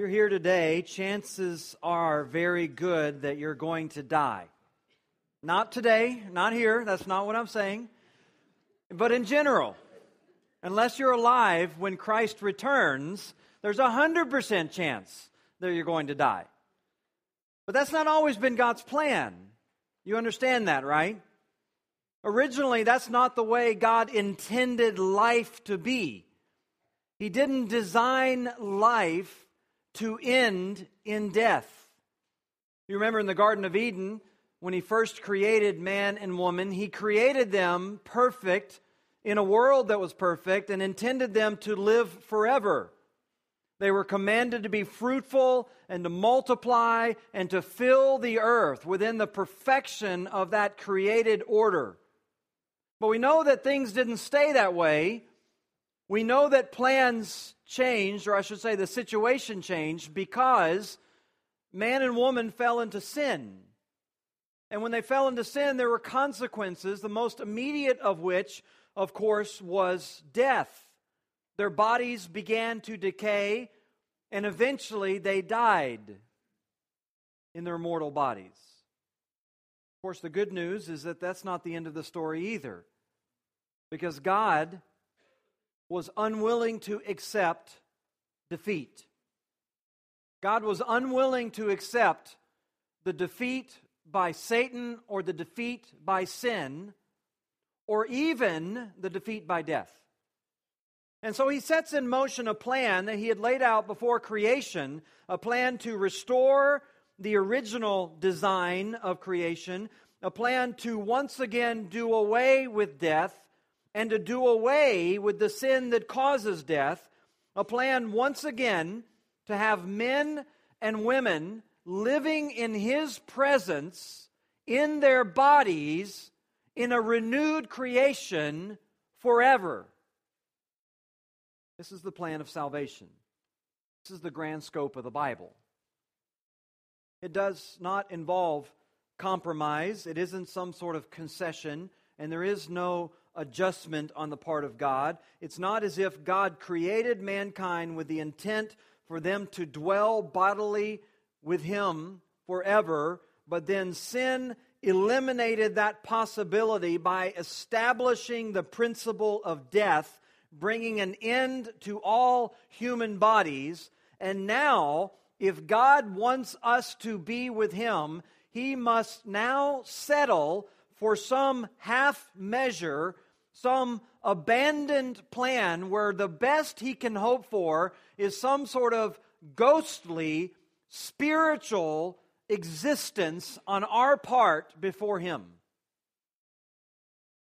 you're here today, chances are very good that you're going to die. Not today, not here, that's not what I'm saying, but in general. Unless you're alive when Christ returns, there's a 100% chance that you're going to die. But that's not always been God's plan. You understand that, right? Originally, that's not the way God intended life to be. He didn't design life to end in death. You remember in the Garden of Eden, when He first created man and woman, He created them perfect in a world that was perfect and intended them to live forever. They were commanded to be fruitful and to multiply and to fill the earth within the perfection of that created order. But we know that things didn't stay that way. We know that plans changed, or I should say, the situation changed because man and woman fell into sin. And when they fell into sin, there were consequences, the most immediate of which, of course, was death. Their bodies began to decay, and eventually they died in their mortal bodies. Of course, the good news is that that's not the end of the story either, because God was unwilling to accept defeat. God was unwilling to accept the defeat by Satan or the defeat by sin or even the defeat by death. And so he sets in motion a plan that he had laid out before creation, a plan to restore the original design of creation, a plan to once again do away with death and to do away with the sin that causes death, a plan once again to have men and women living in his presence in their bodies in a renewed creation forever. This is the plan of salvation. This is the grand scope of the Bible. It does not involve compromise, it isn't some sort of concession, and there is no adjustment on the part of God. It's not as if God created mankind with the intent for them to dwell bodily with Him forever, but then sin eliminated that possibility by establishing the principle of death bringing an end to all human bodies. And now, if God wants us to be with Him, He must now settle for some half measure, some abandoned plan where the best He can hope for is some sort of ghostly, spiritual existence on our part before Him.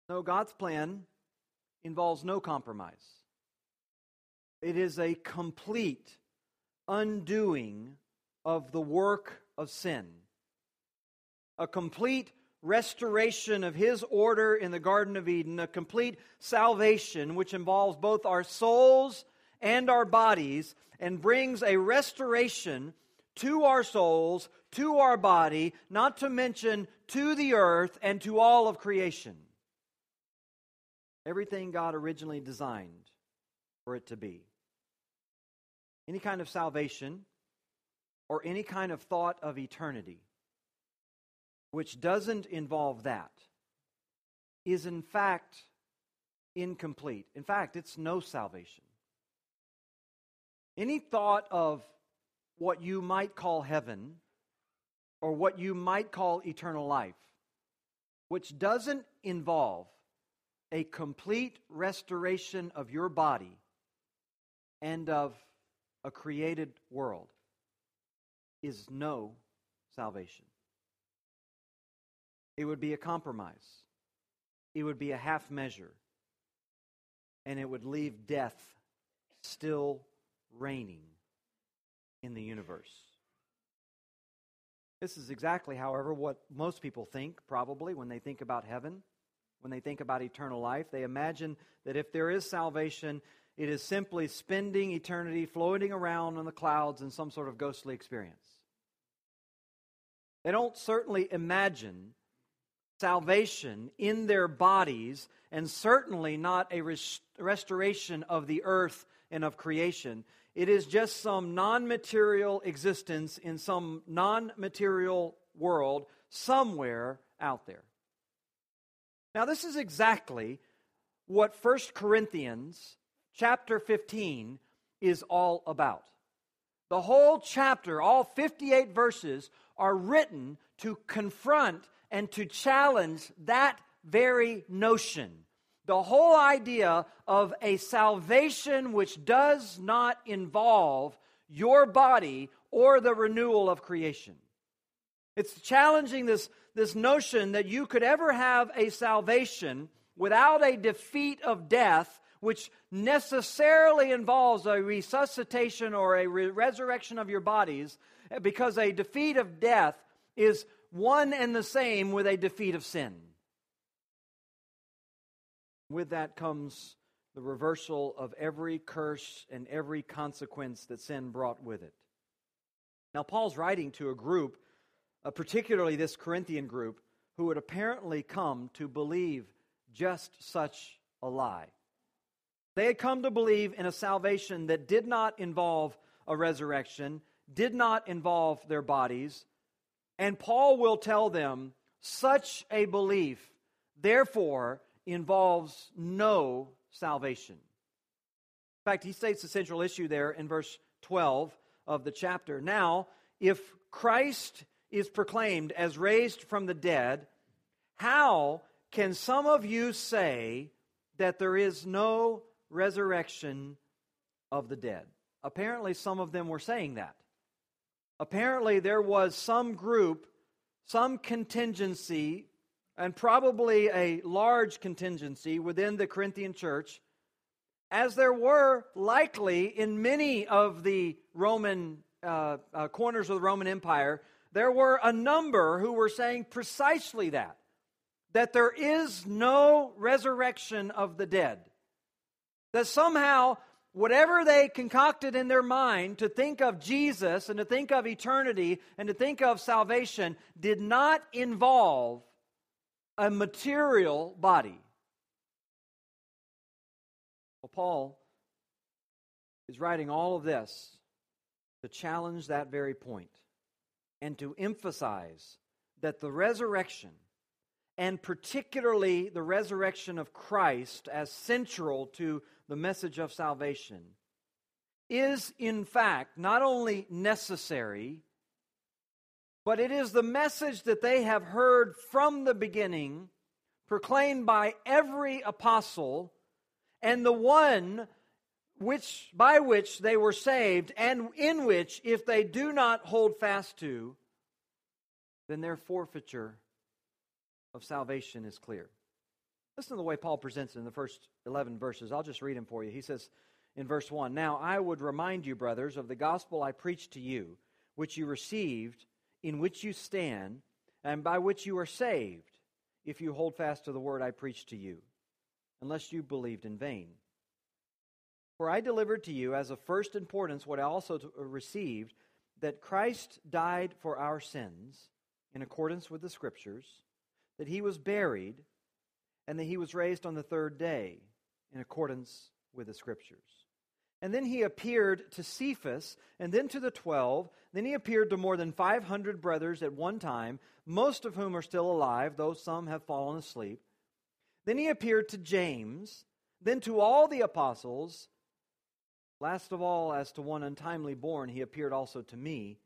No, God's plan involves no compromise. It is a complete undoing of the work of sin, a complete restoration of His order in the Garden of Eden, a complete salvation which involves both our souls and our bodies and brings a restoration to our souls, to our body, not to mention to the earth and to all of creation everything God originally designed for it to be. Any kind of salvation or any kind of thought of eternity which doesn't involve that is in fact incomplete. In fact, it's no salvation. Any thought of what you might call heaven or what you might call eternal life, which doesn't involve a complete restoration of your body and of a created world is no salvation. It would be a compromise, it would be a half measure, and it would leave death still reigning in the universe. This is exactly, however, what most people think, probably, when they think about heaven when they think about eternal life. They imagine that if there is salvation, it is simply spending eternity floating around on the clouds in some sort of ghostly experience. They don't certainly imagine salvation in their bodies, and certainly not a rest- restoration of the earth and of creation. It is just some non material existence in some non material world somewhere out there. Now, this is exactly what 1 Corinthians chapter 15 is all about. The whole chapter, all 58 verses, are written to confront and to challenge that very notion. The whole idea of a salvation which does not involve your body or the renewal of creation. It's challenging this, this notion that you could ever have a salvation without a defeat of death, which necessarily involves a resuscitation or a re- resurrection of your bodies, because a defeat of death is one and the same with a defeat of sin. With that comes the reversal of every curse and every consequence that sin brought with it. Now, Paul's writing to a group, uh, particularly this Corinthian group, who had apparently come to believe just such a lie. They had come to believe in a salvation that did not involve a resurrection, did not involve their bodies, and Paul will tell them such a belief, therefore, involves no salvation. In fact, he states the central issue there in verse 12 of the chapter. Now, if Christ is proclaimed as raised from the dead, how can some of you say that there is no resurrection of the dead? Apparently, some of them were saying that. Apparently, there was some group, some contingency, and probably a large contingency within the Corinthian church, as there were likely in many of the Roman uh, uh, corners of the Roman Empire, there were a number who were saying precisely that that there is no resurrection of the dead. That somehow whatever they concocted in their mind to think of Jesus and to think of eternity and to think of salvation did not involve a material body. Well, Paul is writing all of this to challenge that very point and to emphasize that the resurrection, and particularly the resurrection of Christ as central to the message of salvation, is in fact not only necessary, but it is the message that they have heard from the beginning, proclaimed by every apostle, and the one which by which they were saved, and in which, if they do not hold fast to, then their forfeiture of salvation is clear. Listen to the way Paul presents it in the first 11 verses. I'll just read them for you. He says in verse 1 Now I would remind you, brothers, of the gospel I preached to you, which you received, in which you stand, and by which you are saved, if you hold fast to the word I preached to you, unless you believed in vain. For I delivered to you as of first importance what I also uh, received that Christ died for our sins in accordance with the Scriptures, that he was buried and that he was raised on the third day in accordance with the scriptures. And then he appeared to Cephas, and then to the twelve. Then he appeared to more than 500 brothers at one time, most of whom are still alive, though some have fallen asleep. Then he appeared to James, then to all the apostles. Last of all, as to one untimely born, he appeared also to me,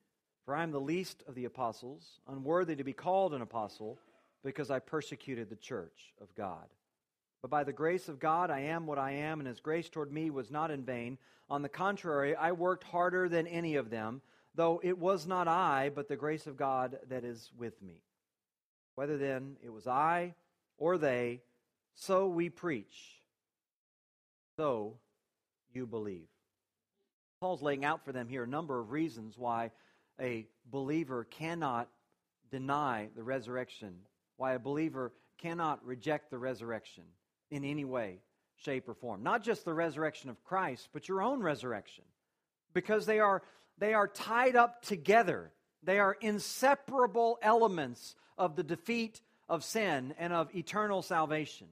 for I am the least of the apostles, unworthy to be called an apostle because I persecuted the church of God. But by the grace of God, I am what I am, and his grace toward me was not in vain. On the contrary, I worked harder than any of them, though it was not I, but the grace of God that is with me. Whether then it was I or they, so we preach, so you believe. Paul's laying out for them here a number of reasons why a believer cannot deny the resurrection why a believer cannot reject the resurrection in any way, shape, or form. Not just the resurrection of Christ, but your own resurrection. Because they are, they are tied up together, they are inseparable elements of the defeat of sin and of eternal salvation.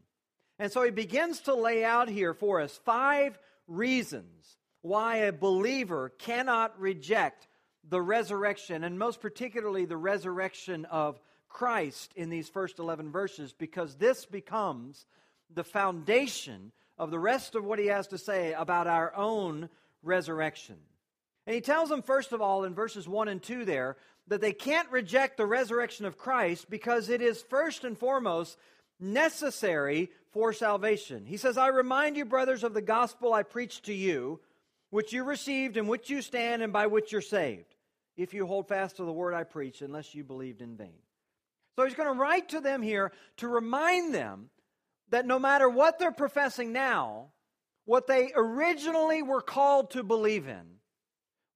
And so he begins to lay out here for us five reasons why a believer cannot reject the resurrection, and most particularly the resurrection of Christ in these first 11 verses, because this becomes the foundation of the rest of what he has to say about our own resurrection. And he tells them, first of all, in verses 1 and 2 there, that they can't reject the resurrection of Christ because it is first and foremost necessary for salvation. He says, I remind you, brothers, of the gospel I preached to you, which you received, in which you stand, and by which you're saved, if you hold fast to the word I preached, unless you believed in vain. So he's going to write to them here to remind them that no matter what they're professing now, what they originally were called to believe in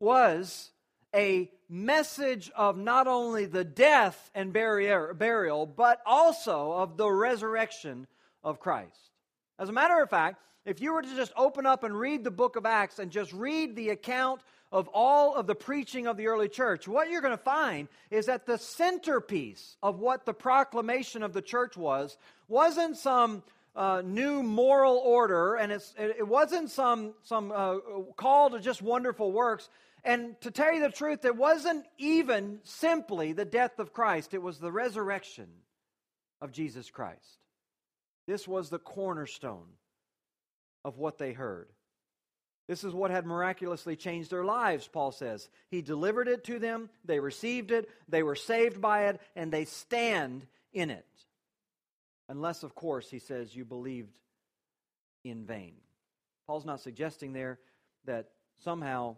was a message of not only the death and burial, but also of the resurrection of Christ. As a matter of fact, if you were to just open up and read the book of Acts and just read the account of all of the preaching of the early church, what you're going to find is that the centerpiece of what the proclamation of the church was wasn't some uh, new moral order, and it wasn't some, some uh, call to just wonderful works. And to tell you the truth, it wasn't even simply the death of Christ, it was the resurrection of Jesus Christ. This was the cornerstone of what they heard. This is what had miraculously changed their lives, Paul says. He delivered it to them, they received it, they were saved by it, and they stand in it. Unless, of course, he says, you believed in vain. Paul's not suggesting there that somehow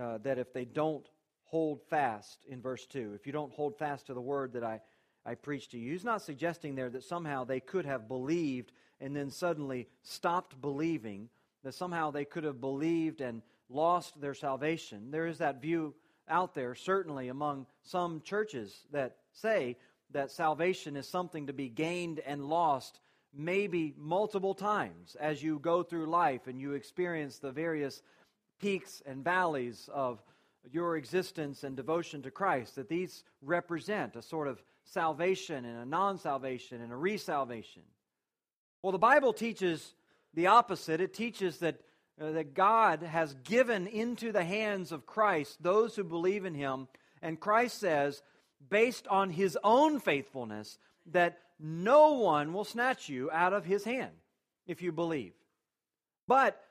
uh, that if they don't hold fast in verse 2, if you don't hold fast to the word that I, I preached to you, he's not suggesting there that somehow they could have believed and then suddenly stopped believing, that somehow they could have believed and lost their salvation. There is that view out there, certainly among some churches, that say that salvation is something to be gained and lost maybe multiple times as you go through life and you experience the various peaks and valleys of your existence and devotion to Christ, that these represent a sort of salvation and a non salvation and a resalvation. Well, the Bible teaches the opposite. It teaches that, uh, that God has given into the hands of Christ those who believe in him. And Christ says, based on his own faithfulness, that no one will snatch you out of his hand if you believe. But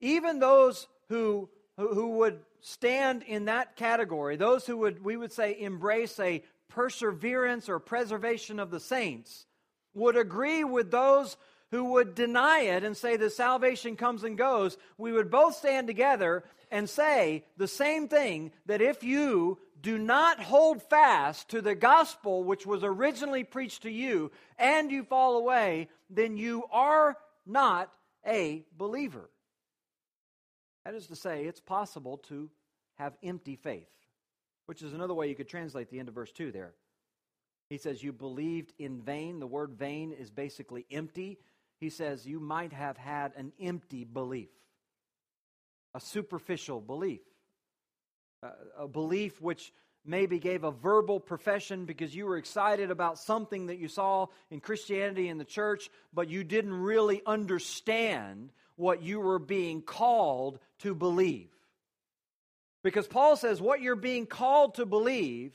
even those who, who, who would stand in that category, those who would, we would say, embrace a perseverance or preservation of the saints, would agree with those who would deny it and say that salvation comes and goes, we would both stand together and say the same thing that if you do not hold fast to the gospel which was originally preached to you and you fall away, then you are not a believer. That is to say, it's possible to have empty faith, which is another way you could translate the end of verse 2 there. He says, You believed in vain. The word vain is basically empty. He says, You might have had an empty belief, a superficial belief, a belief which maybe gave a verbal profession because you were excited about something that you saw in Christianity in the church, but you didn't really understand what you were being called to believe. Because Paul says what you're being called to believe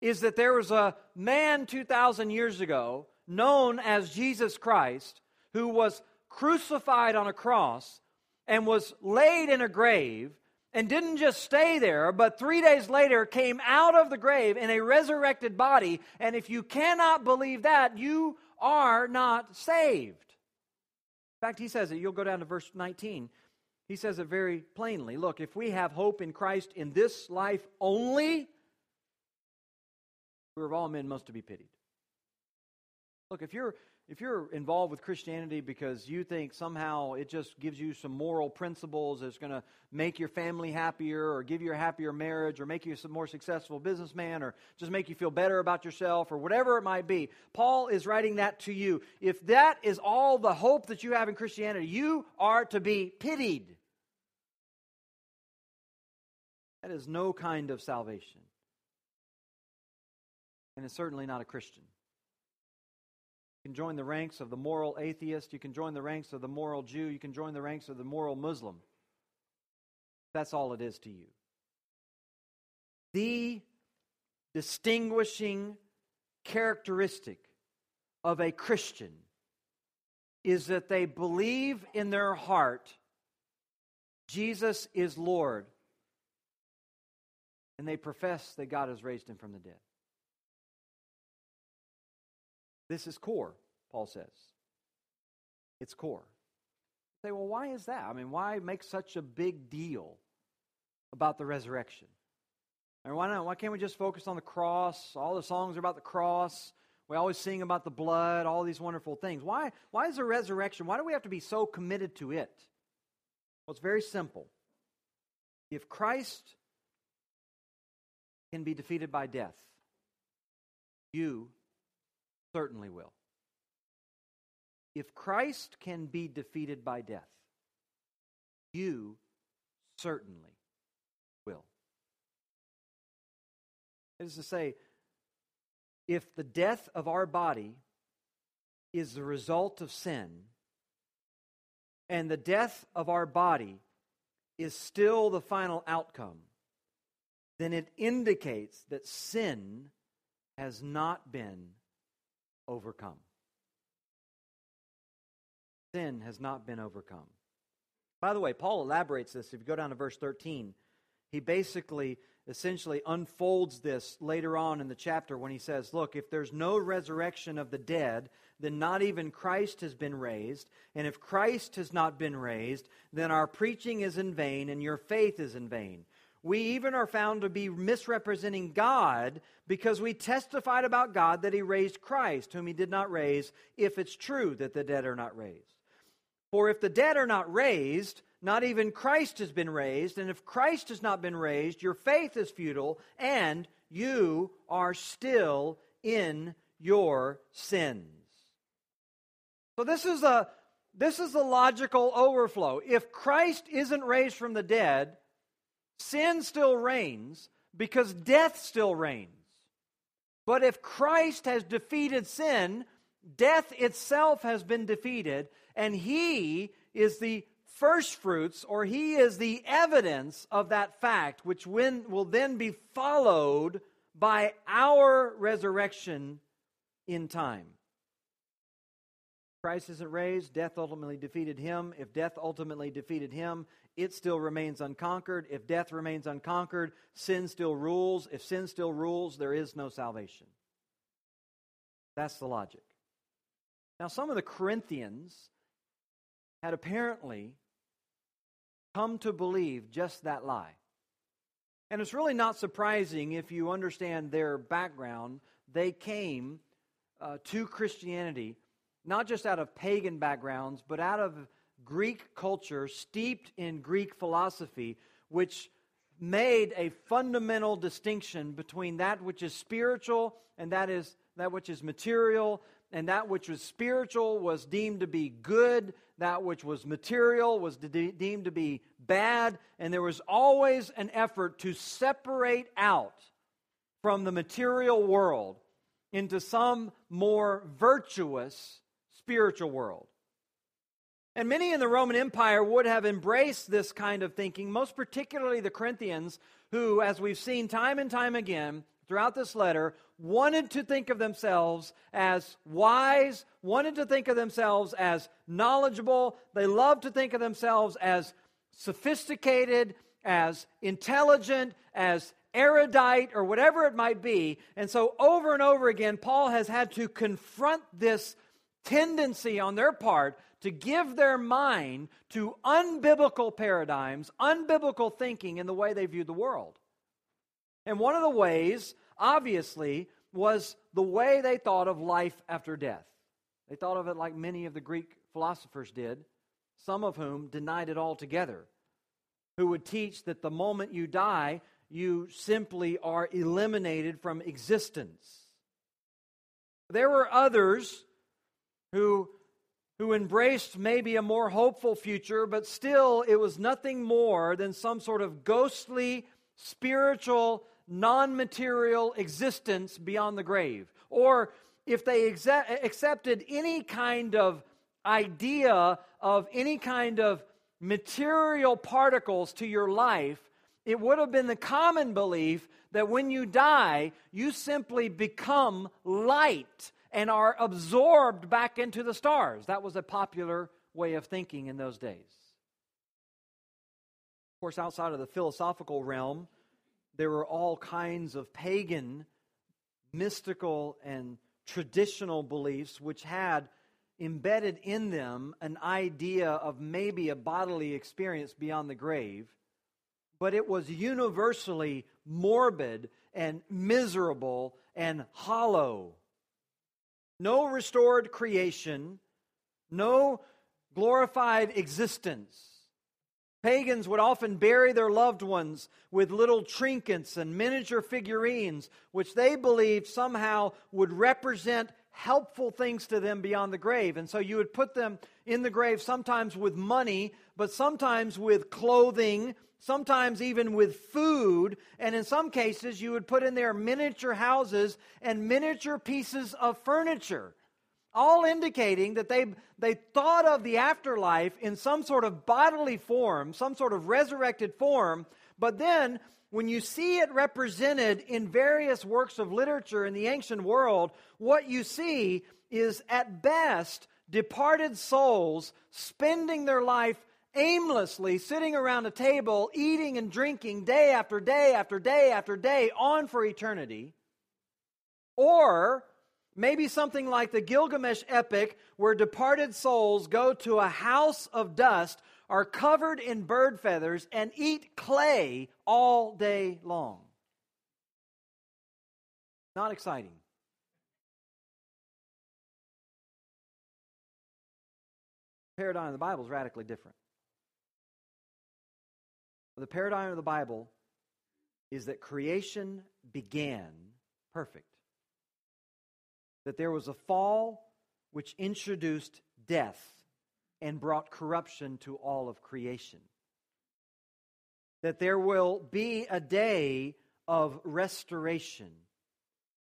is that there was a man 2,000 years ago known as Jesus Christ who was crucified on a cross and was laid in a grave and didn't just stay there, but three days later came out of the grave in a resurrected body. And if you cannot believe that, you are not saved. In fact, he says it. You'll go down to verse 19. He says it very plainly. Look, if we have hope in Christ in this life only, we're of all men most to be pitied. Look, if you're if you're involved with Christianity because you think somehow it just gives you some moral principles that's going to make your family happier or give you a happier marriage or make you a more successful businessman or just make you feel better about yourself or whatever it might be, Paul is writing that to you. If that is all the hope that you have in Christianity, you are to be pitied. That is no kind of salvation. And it's certainly not a Christian. You can join the ranks of the moral atheist. You can join the ranks of the moral Jew. You can join the ranks of the moral Muslim. That's all it is to you. The distinguishing characteristic of a Christian is that they believe in their heart Jesus is Lord, and they profess that God has raised him from the dead. This is core, Paul says. It's core. You say, well, why is that? I mean, why make such a big deal about the resurrection? And why not? Why can't we just focus on the cross? All the songs are about the cross. We always sing about the blood, all these wonderful things. Why, why is the resurrection? Why do we have to be so committed to it? Well, it's very simple. If Christ can be defeated by death, you certainly will. If Christ can be defeated by death, you certainly will. That is to say, if the death of our body is the result of sin, and the death of our body is still the final outcome, then it indicates that sin has not been overcome. Sin has not been overcome. By the way, Paul elaborates this. If you go down to verse 13, he basically essentially unfolds this later on in the chapter when he says, Look, if there's no resurrection of the dead, then not even Christ has been raised. And if Christ has not been raised, then our preaching is in vain and your faith is in vain. We even are found to be misrepresenting God because we testified about God that he raised Christ, whom he did not raise, if it's true that the dead are not raised. For if the dead are not raised, not even Christ has been raised. And if Christ has not been raised, your faith is futile and you are still in your sins. So this is a this is a logical overflow. If Christ isn't raised from the dead, sin still reigns because death still reigns. But if Christ has defeated sin, death itself has been defeated, and he is the first fruits, or he is the evidence of that fact, which when, will then be followed by our resurrection in time. Christ isn't raised, death ultimately defeated him. If death ultimately defeated him, it still remains unconquered. If death remains unconquered, sin still rules. If sin still rules, there is no salvation. That's the logic. Now, some of the Corinthians had apparently come to believe just that lie. And it's really not surprising if you understand their background. They came uh, to Christianity not just out of pagan backgrounds, but out of Greek culture, steeped in Greek philosophy, which made a fundamental distinction between that which is spiritual and that is that which is material and that which was spiritual was deemed to be good, that which was material was de- deemed to be bad, and there was always an effort to separate out from the material world into some more virtuous spiritual world. And many in the Roman Empire would have embraced this kind of thinking, most particularly the Corinthians, who, as we've seen time and time again, throughout this letter wanted to think of themselves as wise, wanted to think of themselves as knowledgeable. They loved to think of themselves as sophisticated, as intelligent, as erudite, or whatever it might be. And so, over and over again, Paul has had to confront this tendency on their part to give their mind to unbiblical paradigms, unbiblical thinking in the way they viewed the world. And one of the ways, obviously, was the way they thought of life after death. They thought of it like many of the Greek philosophers did, some of whom denied it altogether, who would teach that the moment you die, you simply are eliminated from existence. There were others who, who embraced maybe a more hopeful future, but still it was nothing more than some sort of ghostly spiritual non material existence beyond the grave. Or if they accepted any kind of idea of any kind of material particles to your life, it would have been the common belief that when you die, you simply become light and are absorbed back into the stars. That was a popular way of thinking in those days. Of course, outside of the philosophical realm, there were all kinds of pagan, mystical, and traditional beliefs which had embedded in them an idea of maybe a bodily experience beyond the grave, but it was universally morbid and miserable and hollow. No restored creation, no glorified existence. Pagans would often bury their loved ones with little trinkets and miniature figurines, which they believed somehow would represent helpful things to them beyond the grave. And so you would put them in the grave sometimes with money, but sometimes with clothing, sometimes even with food. And in some cases, you would put in there miniature houses and miniature pieces of furniture all indicating that they, they thought of the afterlife in some sort of bodily form, some sort of resurrected form, but then when you see it represented in various works of literature in the ancient world, what you see is at best departed souls spending their life aimlessly sitting around a table, eating and drinking day after day after day after day on for eternity. Or Maybe something like the Gilgamesh epic, where departed souls go to a house of dust, are covered in bird feathers, and eat clay all day long. Not exciting. Paradigm of the Bible is radically different. The paradigm of the Bible is that creation began perfect that there was a fall which introduced death and brought corruption to all of creation. That there will be a day of restoration,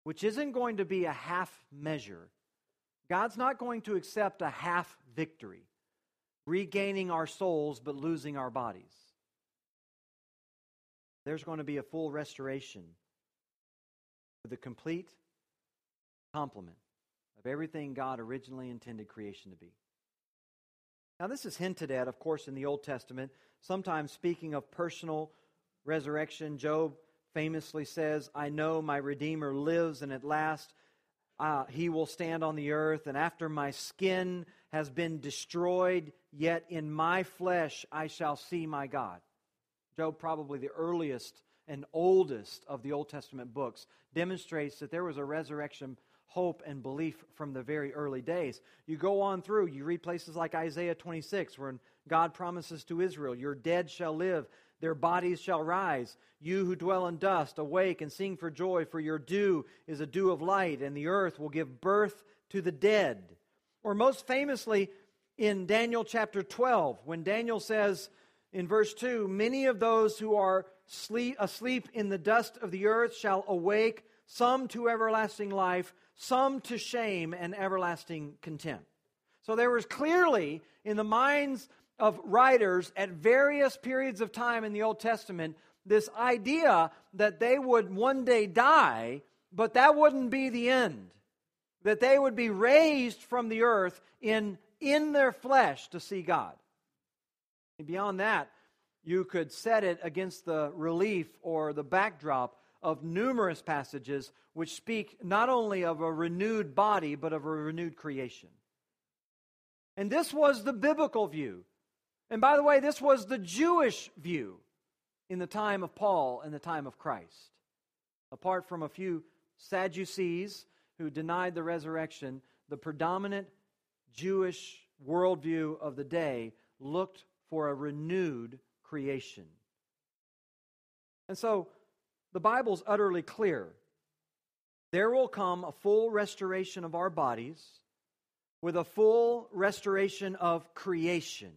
which isn't going to be a half measure. God's not going to accept a half victory, regaining our souls but losing our bodies. There's going to be a full restoration with a complete complement of everything God originally intended creation to be. Now, this is hinted at, of course, in the Old Testament. Sometimes speaking of personal resurrection, Job famously says, I know my Redeemer lives, and at last uh, he will stand on the earth. And after my skin has been destroyed, yet in my flesh I shall see my God. Job, probably the earliest and oldest of the Old Testament books, demonstrates that there was a resurrection hope and belief from the very early days. You go on through, you read places like Isaiah 26, where God promises to Israel, Your dead shall live, their bodies shall rise. You who dwell in dust, awake and sing for joy, for your dew is a dew of light, and the earth will give birth to the dead. Or most famously, in Daniel chapter 12, when Daniel says in verse 2 Many of those who are sleep, asleep in the dust of the earth shall awake, some to everlasting life, some to shame and everlasting contempt. So there was clearly in the minds of writers at various periods of time in the Old Testament this idea that they would one day die, but that wouldn't be the end. That they would be raised from the earth in, in their flesh to see God. And beyond that, you could set it against the relief or the backdrop of numerous passages which speak not only of a renewed body, but of a renewed creation. And this was the biblical view. And by the way, this was the Jewish view in the time of Paul and the time of Christ. Apart from a few Sadducees who denied the resurrection, the predominant Jewish worldview of the day looked for a renewed creation. And so the Bible's utterly clear. There will come a full restoration of our bodies with a full restoration of creation,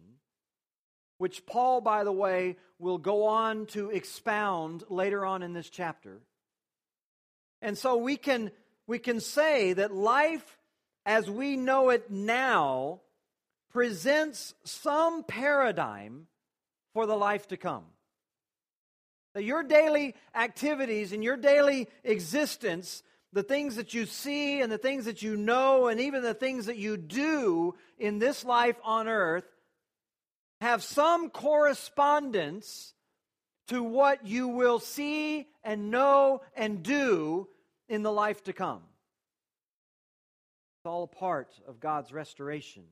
which Paul, by the way, will go on to expound later on in this chapter. And so we can, we can say that life as we know it now presents some paradigm for the life to come. That your daily activities and your daily existence, the things that you see and the things that you know, and even the things that you do in this life on earth, have some correspondence to what you will see and know and do in the life to come. It's all a part of God's restoration,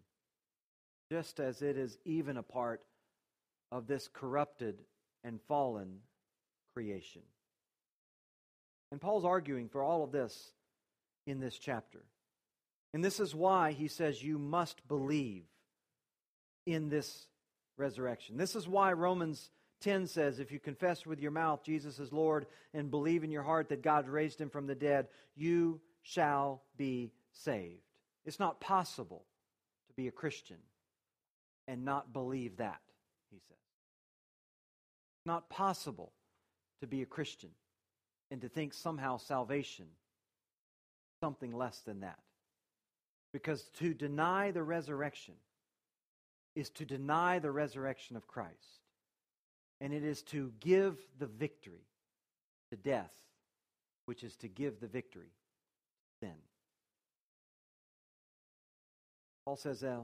just as it is even a part of this corrupted and fallen creation. And Paul's arguing for all of this in this chapter. And this is why he says you must believe in this resurrection. This is why Romans 10 says, If you confess with your mouth Jesus is Lord and believe in your heart that God raised him from the dead, you shall be saved. It's not possible to be a Christian and not believe that, he says. Not possible to be a Christian and to think somehow salvation something less than that. Because to deny the resurrection is to deny the resurrection of Christ and it is to give the victory to death, which is to give the victory to sin. Paul says, uh,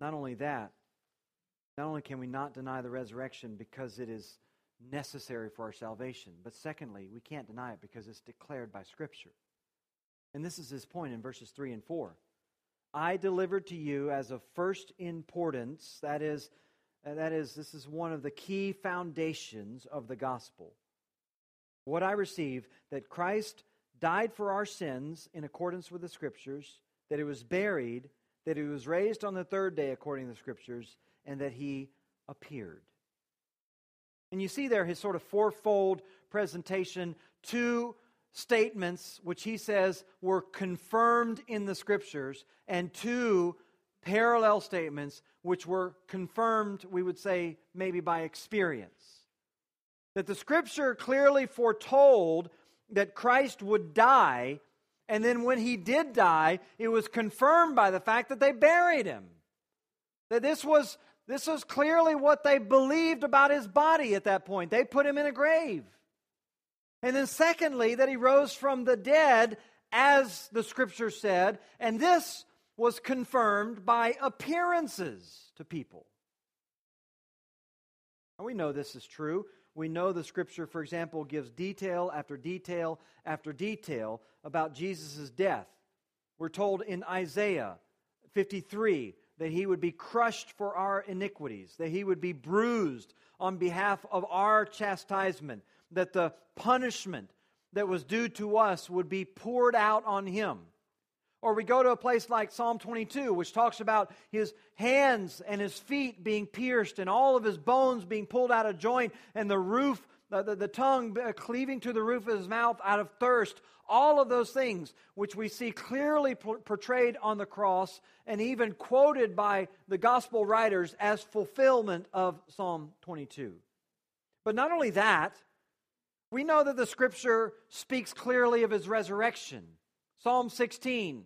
not only that, not only can we not deny the resurrection because it is necessary for our salvation, but secondly, we can't deny it because it's declared by Scripture. And this is his point in verses 3 and 4. I delivered to you as of first importance, that is, uh, that is, this is one of the key foundations of the gospel. What I receive that Christ died for our sins in accordance with the Scriptures, that he was buried, that he was raised on the third day according to the Scriptures, and that he appeared. And you see there his sort of fourfold presentation, two statements which he says were confirmed in the Scriptures, and two parallel statements which were confirmed, we would say, maybe by experience. That the scripture clearly foretold that Christ would die, and then when he did die, it was confirmed by the fact that they buried him. That this was, this was clearly what they believed about his body at that point. They put him in a grave. And then, secondly, that he rose from the dead, as the scripture said, and this was confirmed by appearances to people. And we know this is true. We know the scripture, for example, gives detail after detail after detail about Jesus' death. We're told in Isaiah 53 that he would be crushed for our iniquities, that he would be bruised on behalf of our chastisement, that the punishment that was due to us would be poured out on him. Or we go to a place like Psalm 22, which talks about his hands and his feet being pierced and all of his bones being pulled out of joint and the roof, the, the, the tongue uh, cleaving to the roof of his mouth out of thirst. All of those things, which we see clearly portrayed on the cross and even quoted by the gospel writers as fulfillment of Psalm 22. But not only that, we know that the scripture speaks clearly of his resurrection. Psalm 16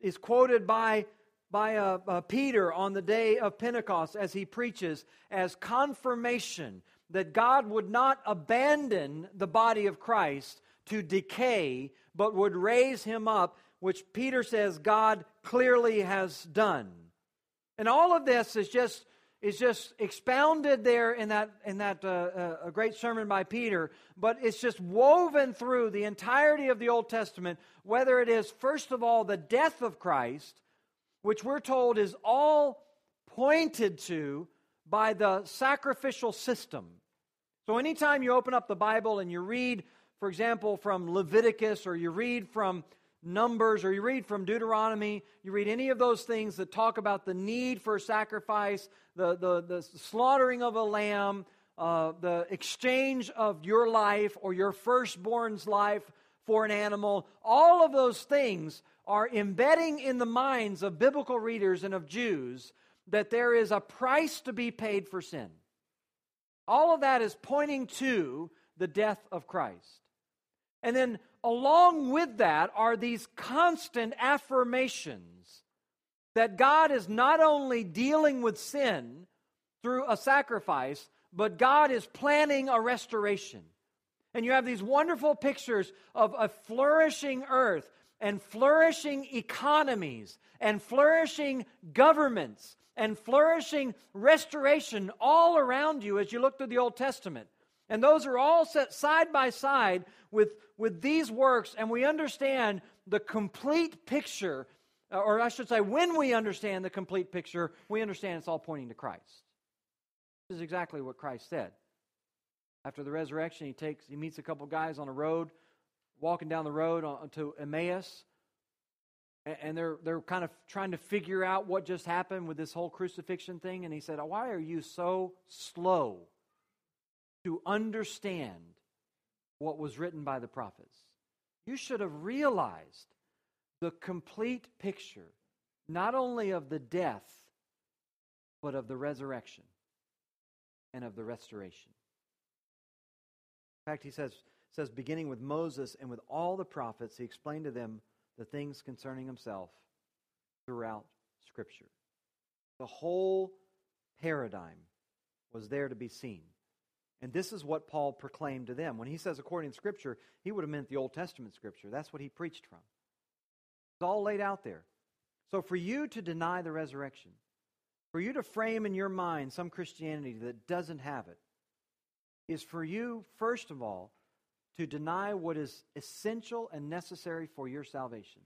is quoted by, by uh, uh, Peter on the day of Pentecost as he preaches as confirmation that God would not abandon the body of Christ to decay, but would raise him up, which Peter says God clearly has done. And all of this is just is just expounded there in that, in that uh, uh, great sermon by Peter, but it's just woven through the entirety of the Old Testament, whether it is, first of all, the death of Christ, which we're told is all pointed to by the sacrificial system. So anytime you open up the Bible and you read, for example, from Leviticus or you read from Numbers, or you read from Deuteronomy, you read any of those things that talk about the need for sacrifice, the, the, the slaughtering of a lamb, uh, the exchange of your life or your firstborn's life for an animal, all of those things are embedding in the minds of biblical readers and of Jews that there is a price to be paid for sin. All of that is pointing to the death of Christ. And then along with that are these constant affirmations that God is not only dealing with sin through a sacrifice, but God is planning a restoration. And you have these wonderful pictures of a flourishing earth and flourishing economies and flourishing governments and flourishing restoration all around you as you look through the Old Testament. And those are all set side by side with, with these works, and we understand the complete picture, uh, or I should say, when we understand the complete picture, we understand it's all pointing to Christ. This is exactly what Christ said. After the resurrection, he takes he meets a couple guys on a road, walking down the road to Emmaus, and they're they're kind of trying to figure out what just happened with this whole crucifixion thing. And he said, "Why are you so slow to understand what was written by the prophets? You should have realized the complete picture, not only of the death, but of the resurrection and of the restoration." In fact, he says, says, beginning with Moses and with all the prophets, he explained to them the things concerning himself throughout Scripture. The whole paradigm was there to be seen. And this is what Paul proclaimed to them. When he says according to Scripture, he would have meant the Old Testament Scripture. That's what he preached from. It's all laid out there. So for you to deny the resurrection, for you to frame in your mind some Christianity that doesn't have it, is for you, first of all, to deny what is essential and necessary for your salvation.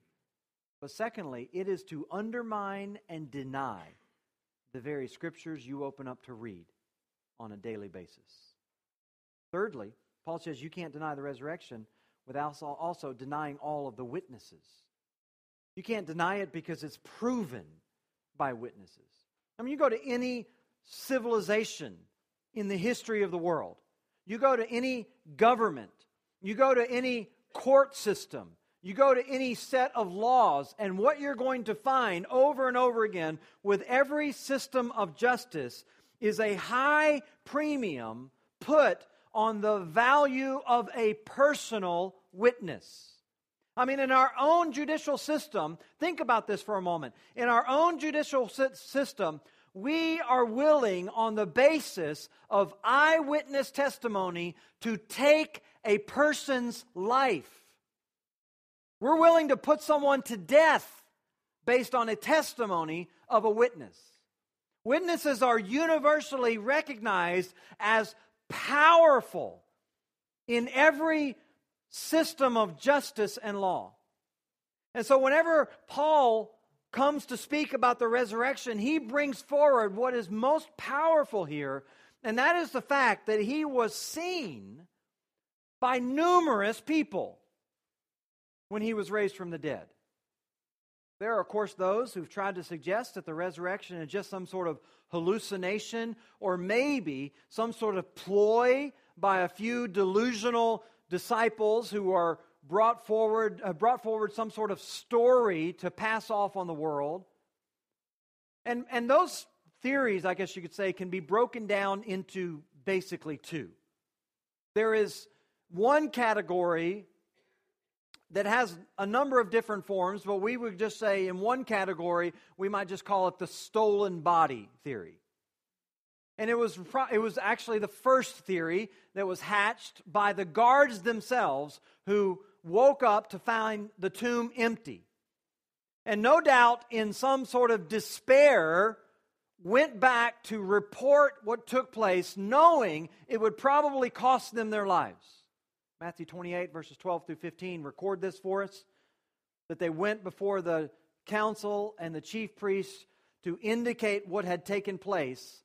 But secondly, it is to undermine and deny the very scriptures you open up to read on a daily basis. Thirdly, Paul says you can't deny the resurrection without also denying all of the witnesses. You can't deny it because it's proven by witnesses. I mean, you go to any civilization in the history of the world, you go to any government, you go to any court system, you go to any set of laws, and what you're going to find over and over again with every system of justice is a high premium put on the value of a personal witness. I mean, in our own judicial system, think about this for a moment. In our own judicial system, we are willing, on the basis of eyewitness testimony, to take a person's life. We're willing to put someone to death based on a testimony of a witness. Witnesses are universally recognized as powerful in every system of justice and law. And so, whenever Paul comes to speak about the resurrection, he brings forward what is most powerful here, and that is the fact that he was seen by numerous people when he was raised from the dead. There are, of course, those who've tried to suggest that the resurrection is just some sort of hallucination or maybe some sort of ploy by a few delusional disciples who are brought forward, uh, brought forward some sort of story to pass off on the world. And, and those theories, I guess you could say, can be broken down into basically two. There is one category that has a number of different forms, but we would just say in one category, we might just call it the stolen body theory. And it was, it was actually the first theory that was hatched by the guards themselves who woke up to find the tomb empty. And no doubt, in some sort of despair, went back to report what took place, knowing it would probably cost them their lives. Matthew 28, verses 12 through 15, record this for us that they went before the council and the chief priests to indicate what had taken place.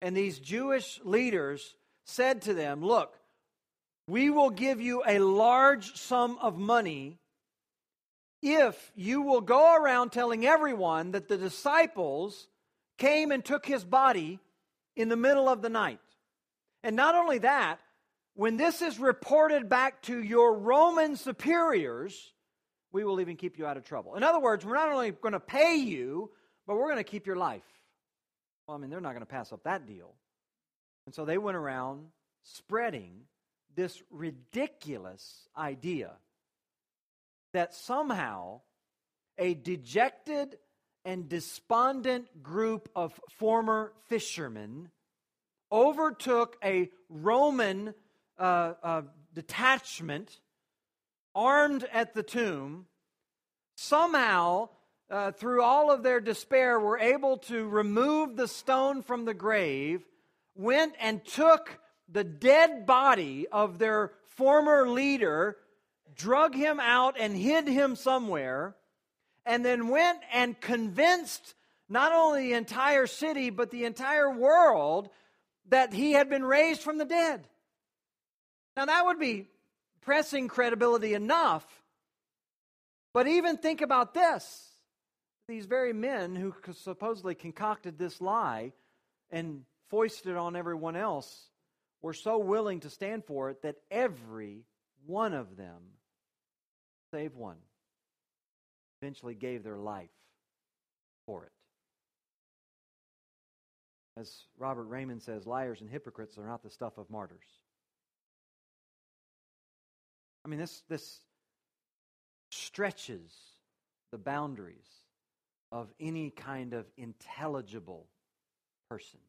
And these Jewish leaders said to them, Look, we will give you a large sum of money if you will go around telling everyone that the disciples came and took his body in the middle of the night. And not only that, when this is reported back to your Roman superiors, we will even keep you out of trouble. In other words, we're not only going to pay you, but we're going to keep your life. Well, I mean, they're not going to pass up that deal. And so they went around spreading this ridiculous idea that somehow a dejected and despondent group of former fishermen overtook a Roman uh, uh, detachment armed at the tomb, somehow, uh, through all of their despair, were able to remove the stone from the grave, went and took the dead body of their former leader, drug him out and hid him somewhere, and then went and convinced not only the entire city, but the entire world that he had been raised from the dead. Now, that would be pressing credibility enough. But even think about this these very men who supposedly concocted this lie and foisted it on everyone else were so willing to stand for it that every one of them, save one, eventually gave their life for it. As Robert Reymond says, liars and hypocrites are not the stuff of martyrs. I mean, this, this stretches the boundaries of any kind of intelligible person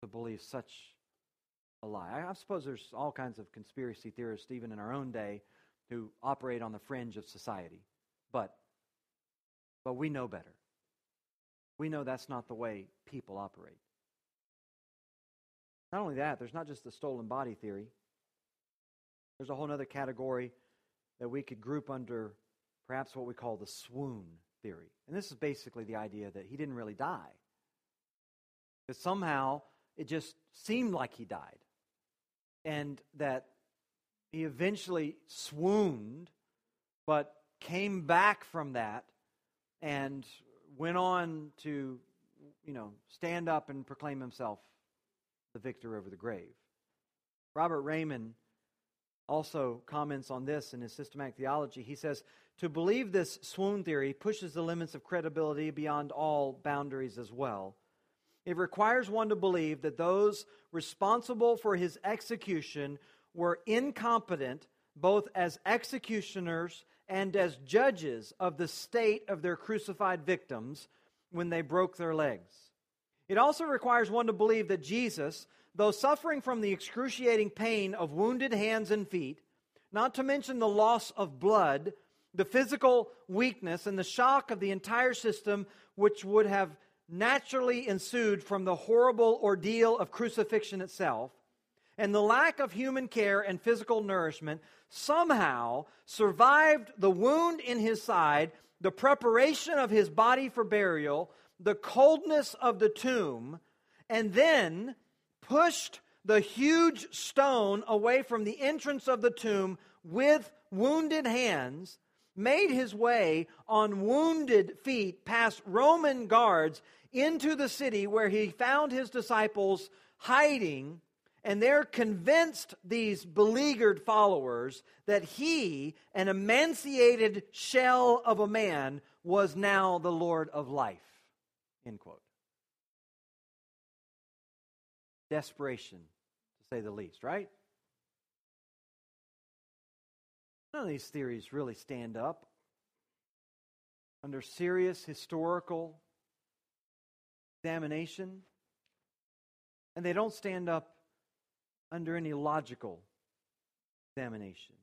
to believe such a lie. I suppose there's all kinds of conspiracy theorists, even in our own day, who operate on the fringe of society. But, but we know better. We know that's not the way people operate. Not only that, there's not just the stolen body theory. There's a whole other category that we could group under perhaps what we call the swoon theory. And this is basically the idea that he didn't really die. That somehow it just seemed like he died. And that he eventually swooned, but came back from that and went on to, you know, stand up and proclaim himself the victor over the grave. Robert Reymond also comments on this in his systematic theology. He says, To believe this swoon theory pushes the limits of credibility beyond all boundaries as well. It requires one to believe that those responsible for his execution were incompetent both as executioners and as judges of the state of their crucified victims when they broke their legs. It also requires one to believe that Jesus, though suffering from the excruciating pain of wounded hands and feet, not to mention the loss of blood, the physical weakness, and the shock of the entire system, which would have naturally ensued from the horrible ordeal of crucifixion itself, and the lack of human care and physical nourishment, somehow survived the wound in his side, the preparation of his body for burial, the coldness of the tomb, and then pushed the huge stone away from the entrance of the tomb with wounded hands, made his way on wounded feet past Roman guards into the city where he found his disciples hiding. And they're convinced, these beleaguered followers, that he, an emaciated shell of a man, was now the Lord of life. End quote. Desperation, to say the least, right? None of these theories really stand up under serious historical examination, and they don't stand up under any logical examination.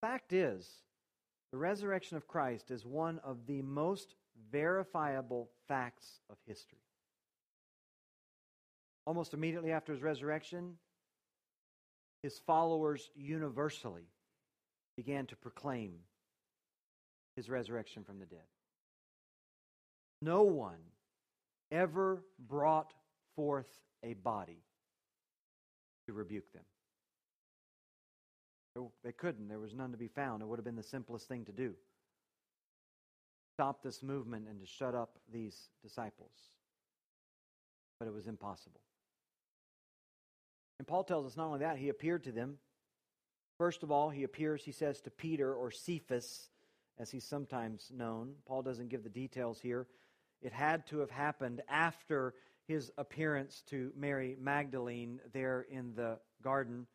Fact is, the resurrection of Christ is one of the most verifiable facts of history almost immediately after his resurrection, his followers universally began to proclaim his resurrection from the dead. No one ever brought forth a body to rebuke them. They couldn't. There was none to be found. It would have been the simplest thing to do. Stop this movement and to shut up these disciples. But it was impossible. And Paul tells us not only that, he appeared to them. First of all, he appears, he says, to Peter or Cephas, as he's sometimes known. Paul doesn't give the details here. It had to have happened after his appearance to Mary Magdalene there in the garden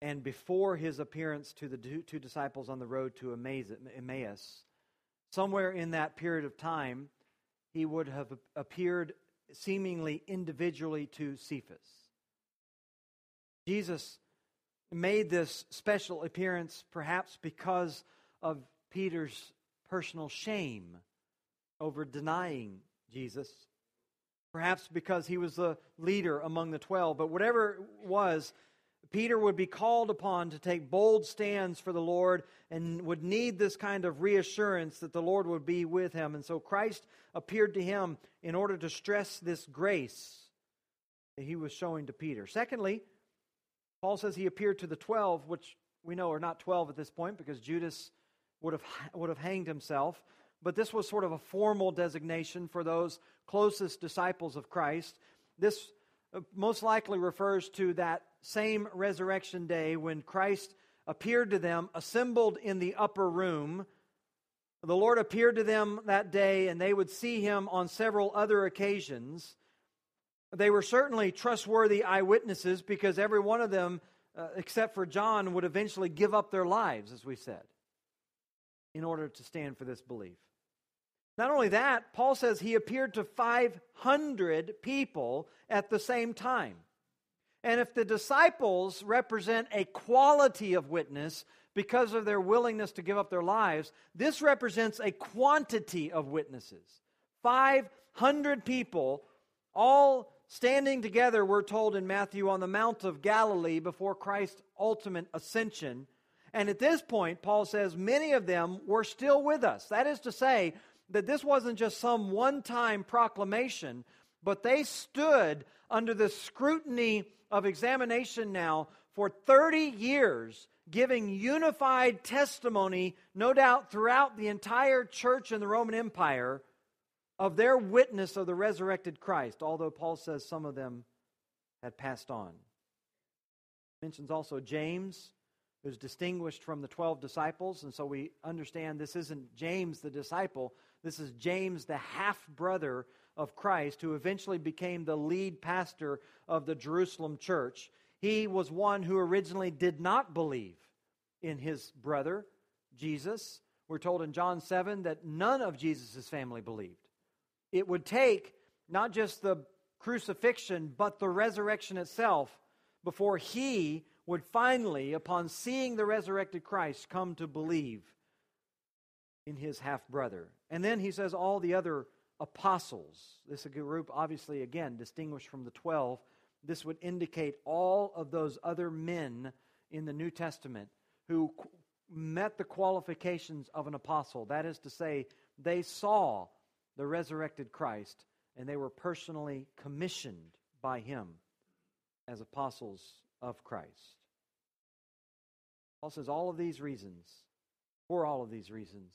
and before his appearance to the two disciples on the road to Emmaus. somewhere in that period of time, he would have appeared seemingly individually to Cephas. Jesus made this special appearance perhaps because of Peter's personal shame over denying Jesus. Perhaps because he was the leader among the twelve. But whatever it was, Peter would be called upon to take bold stands for the Lord and would need this kind of reassurance that the Lord would be with him. And so Christ appeared to him in order to stress this grace that he was showing to Peter. Secondly, Paul says he appeared to the 12, which we know are not 12 at this point because Judas would have, would have hanged himself. But this was sort of a formal designation for those closest disciples of Christ. This uh, most likely refers to that same resurrection day when Christ appeared to them, assembled in the upper room. The Lord appeared to them that day, and they would see him on several other occasions. They were certainly trustworthy eyewitnesses because every one of them, uh, except for John, would eventually give up their lives, as we said, in order to stand for this belief. Not only that, Paul says he appeared to 500 people at the same time. And if the disciples represent a quality of witness because of their willingness to give up their lives, this represents a quantity of witnesses. 500 people, all standing together, we're told in Matthew, on the Mount of Galilee before Christ's ultimate ascension. And at this point, Paul says many of them were still with us. That is to say, that this wasn't just some one time proclamation, but they stood under the scrutiny of examination now for 30 years, giving unified testimony, no doubt throughout the entire church in the Roman Empire, of their witness of the resurrected Christ, although Paul says some of them had passed on. Mentions also James, who's distinguished from the 12 disciples, and so we understand this isn't James the disciple, this is James, the half brother of Christ, who eventually became the lead pastor of the Jerusalem church. He was one who originally did not believe in his brother, Jesus. We're told in John 7 that none of Jesus' family believed. It would take not just the crucifixion, but the resurrection itself before he would finally, upon seeing the resurrected Christ, come to believe in his half brother. And then he says all the other apostles. This group, obviously, again, distinguished from the 12. This would indicate all of those other men in the New Testament who met the qualifications of an apostle. That is to say, they saw the resurrected Christ and they were personally commissioned by him as apostles of Christ. Paul says all of these reasons, for all of these reasons,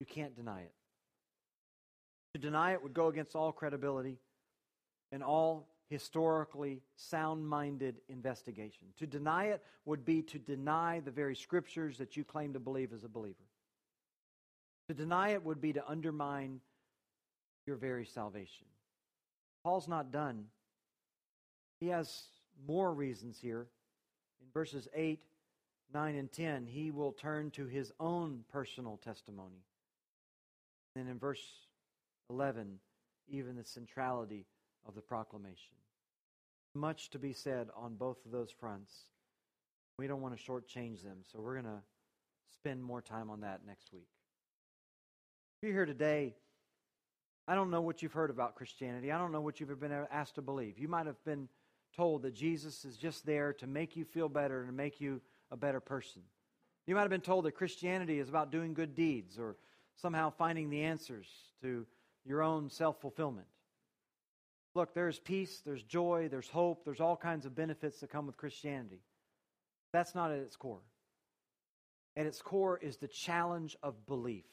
you can't deny it. To deny it would go against all credibility and all historically sound minded investigation. To deny it would be to deny the very scriptures that you claim to believe as a believer. To deny it would be to undermine your very salvation. Paul's not done. He has more reasons here. In verses 8, 9, and 10, he will turn to his own personal testimony. And in verse 11, even the centrality of the proclamation. Much to be said on both of those fronts. We don't want to shortchange them, so we're going to spend more time on that next week. If you're here today, I don't know what you've heard about Christianity. I don't know what you've been asked to believe. You might have been told that Jesus is just there to make you feel better and to make you a better person. You might have been told that Christianity is about doing good deeds or somehow finding the answers to your own self fulfillment. Look, there's peace, there's joy, there's hope, there's all kinds of benefits that come with Christianity. That's not at its core. At its core is the challenge of belief.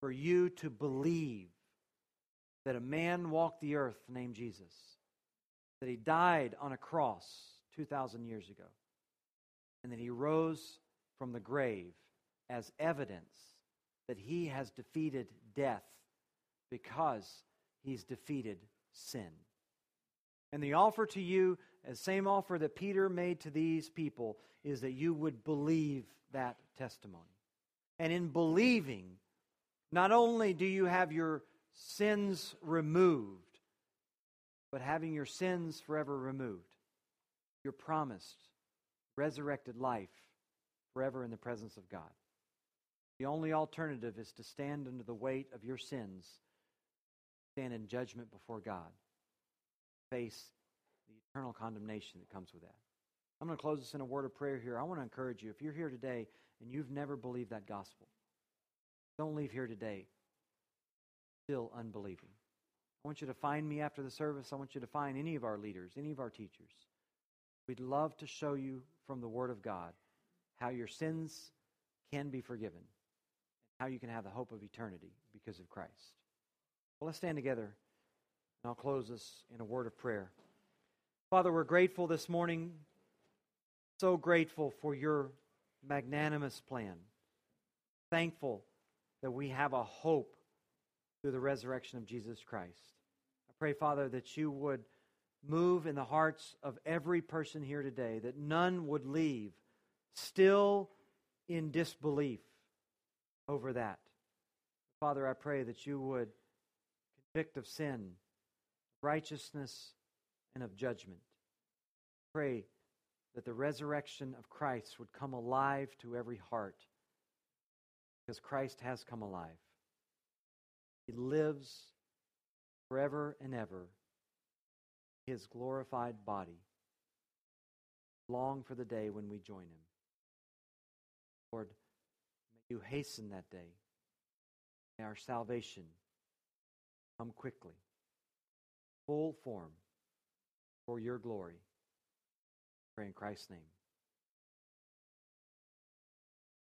For you to believe that a man walked the earth named Jesus, that he died on a cross 2,000 years ago, and that he rose from the grave as evidence that he has defeated death because he's defeated sin. And the offer to you, the same offer that Peter made to these people, is that you would believe that testimony. And in believing, Not only do you have your sins removed, but having your sins forever removed, you're promised resurrected life forever in the presence of God. The only alternative is to stand under the weight of your sins, stand in judgment before God, face the eternal condemnation that comes with that. I'm going to close this in a word of prayer here. I want to encourage you if you're here today and you've never believed that gospel, don't leave here today still unbelieving. I want you to find me after the service. I want you to find any of our leaders, any of our teachers. We'd love to show you from the Word of God how your sins can be forgiven and how you can have the hope of eternity because of Christ. Well, let's stand together, and I'll close this in a word of prayer. Father, we're grateful this morning, so grateful for your magnanimous plan. Thankful that we have a hope through the resurrection of Jesus Christ. I pray, Father, that you would move in the hearts of every person here today, that none would leave still in disbelief over that. Father, I pray that you would convict of sin, righteousness, and of judgment. Pray that the resurrection of Christ would come alive to every heart because Christ has come alive. He lives forever and ever his glorified body. Long for the day when we join him. Lord, may you hasten that day. May our salvation come quickly, full form, for your glory. Pray in Christ's name.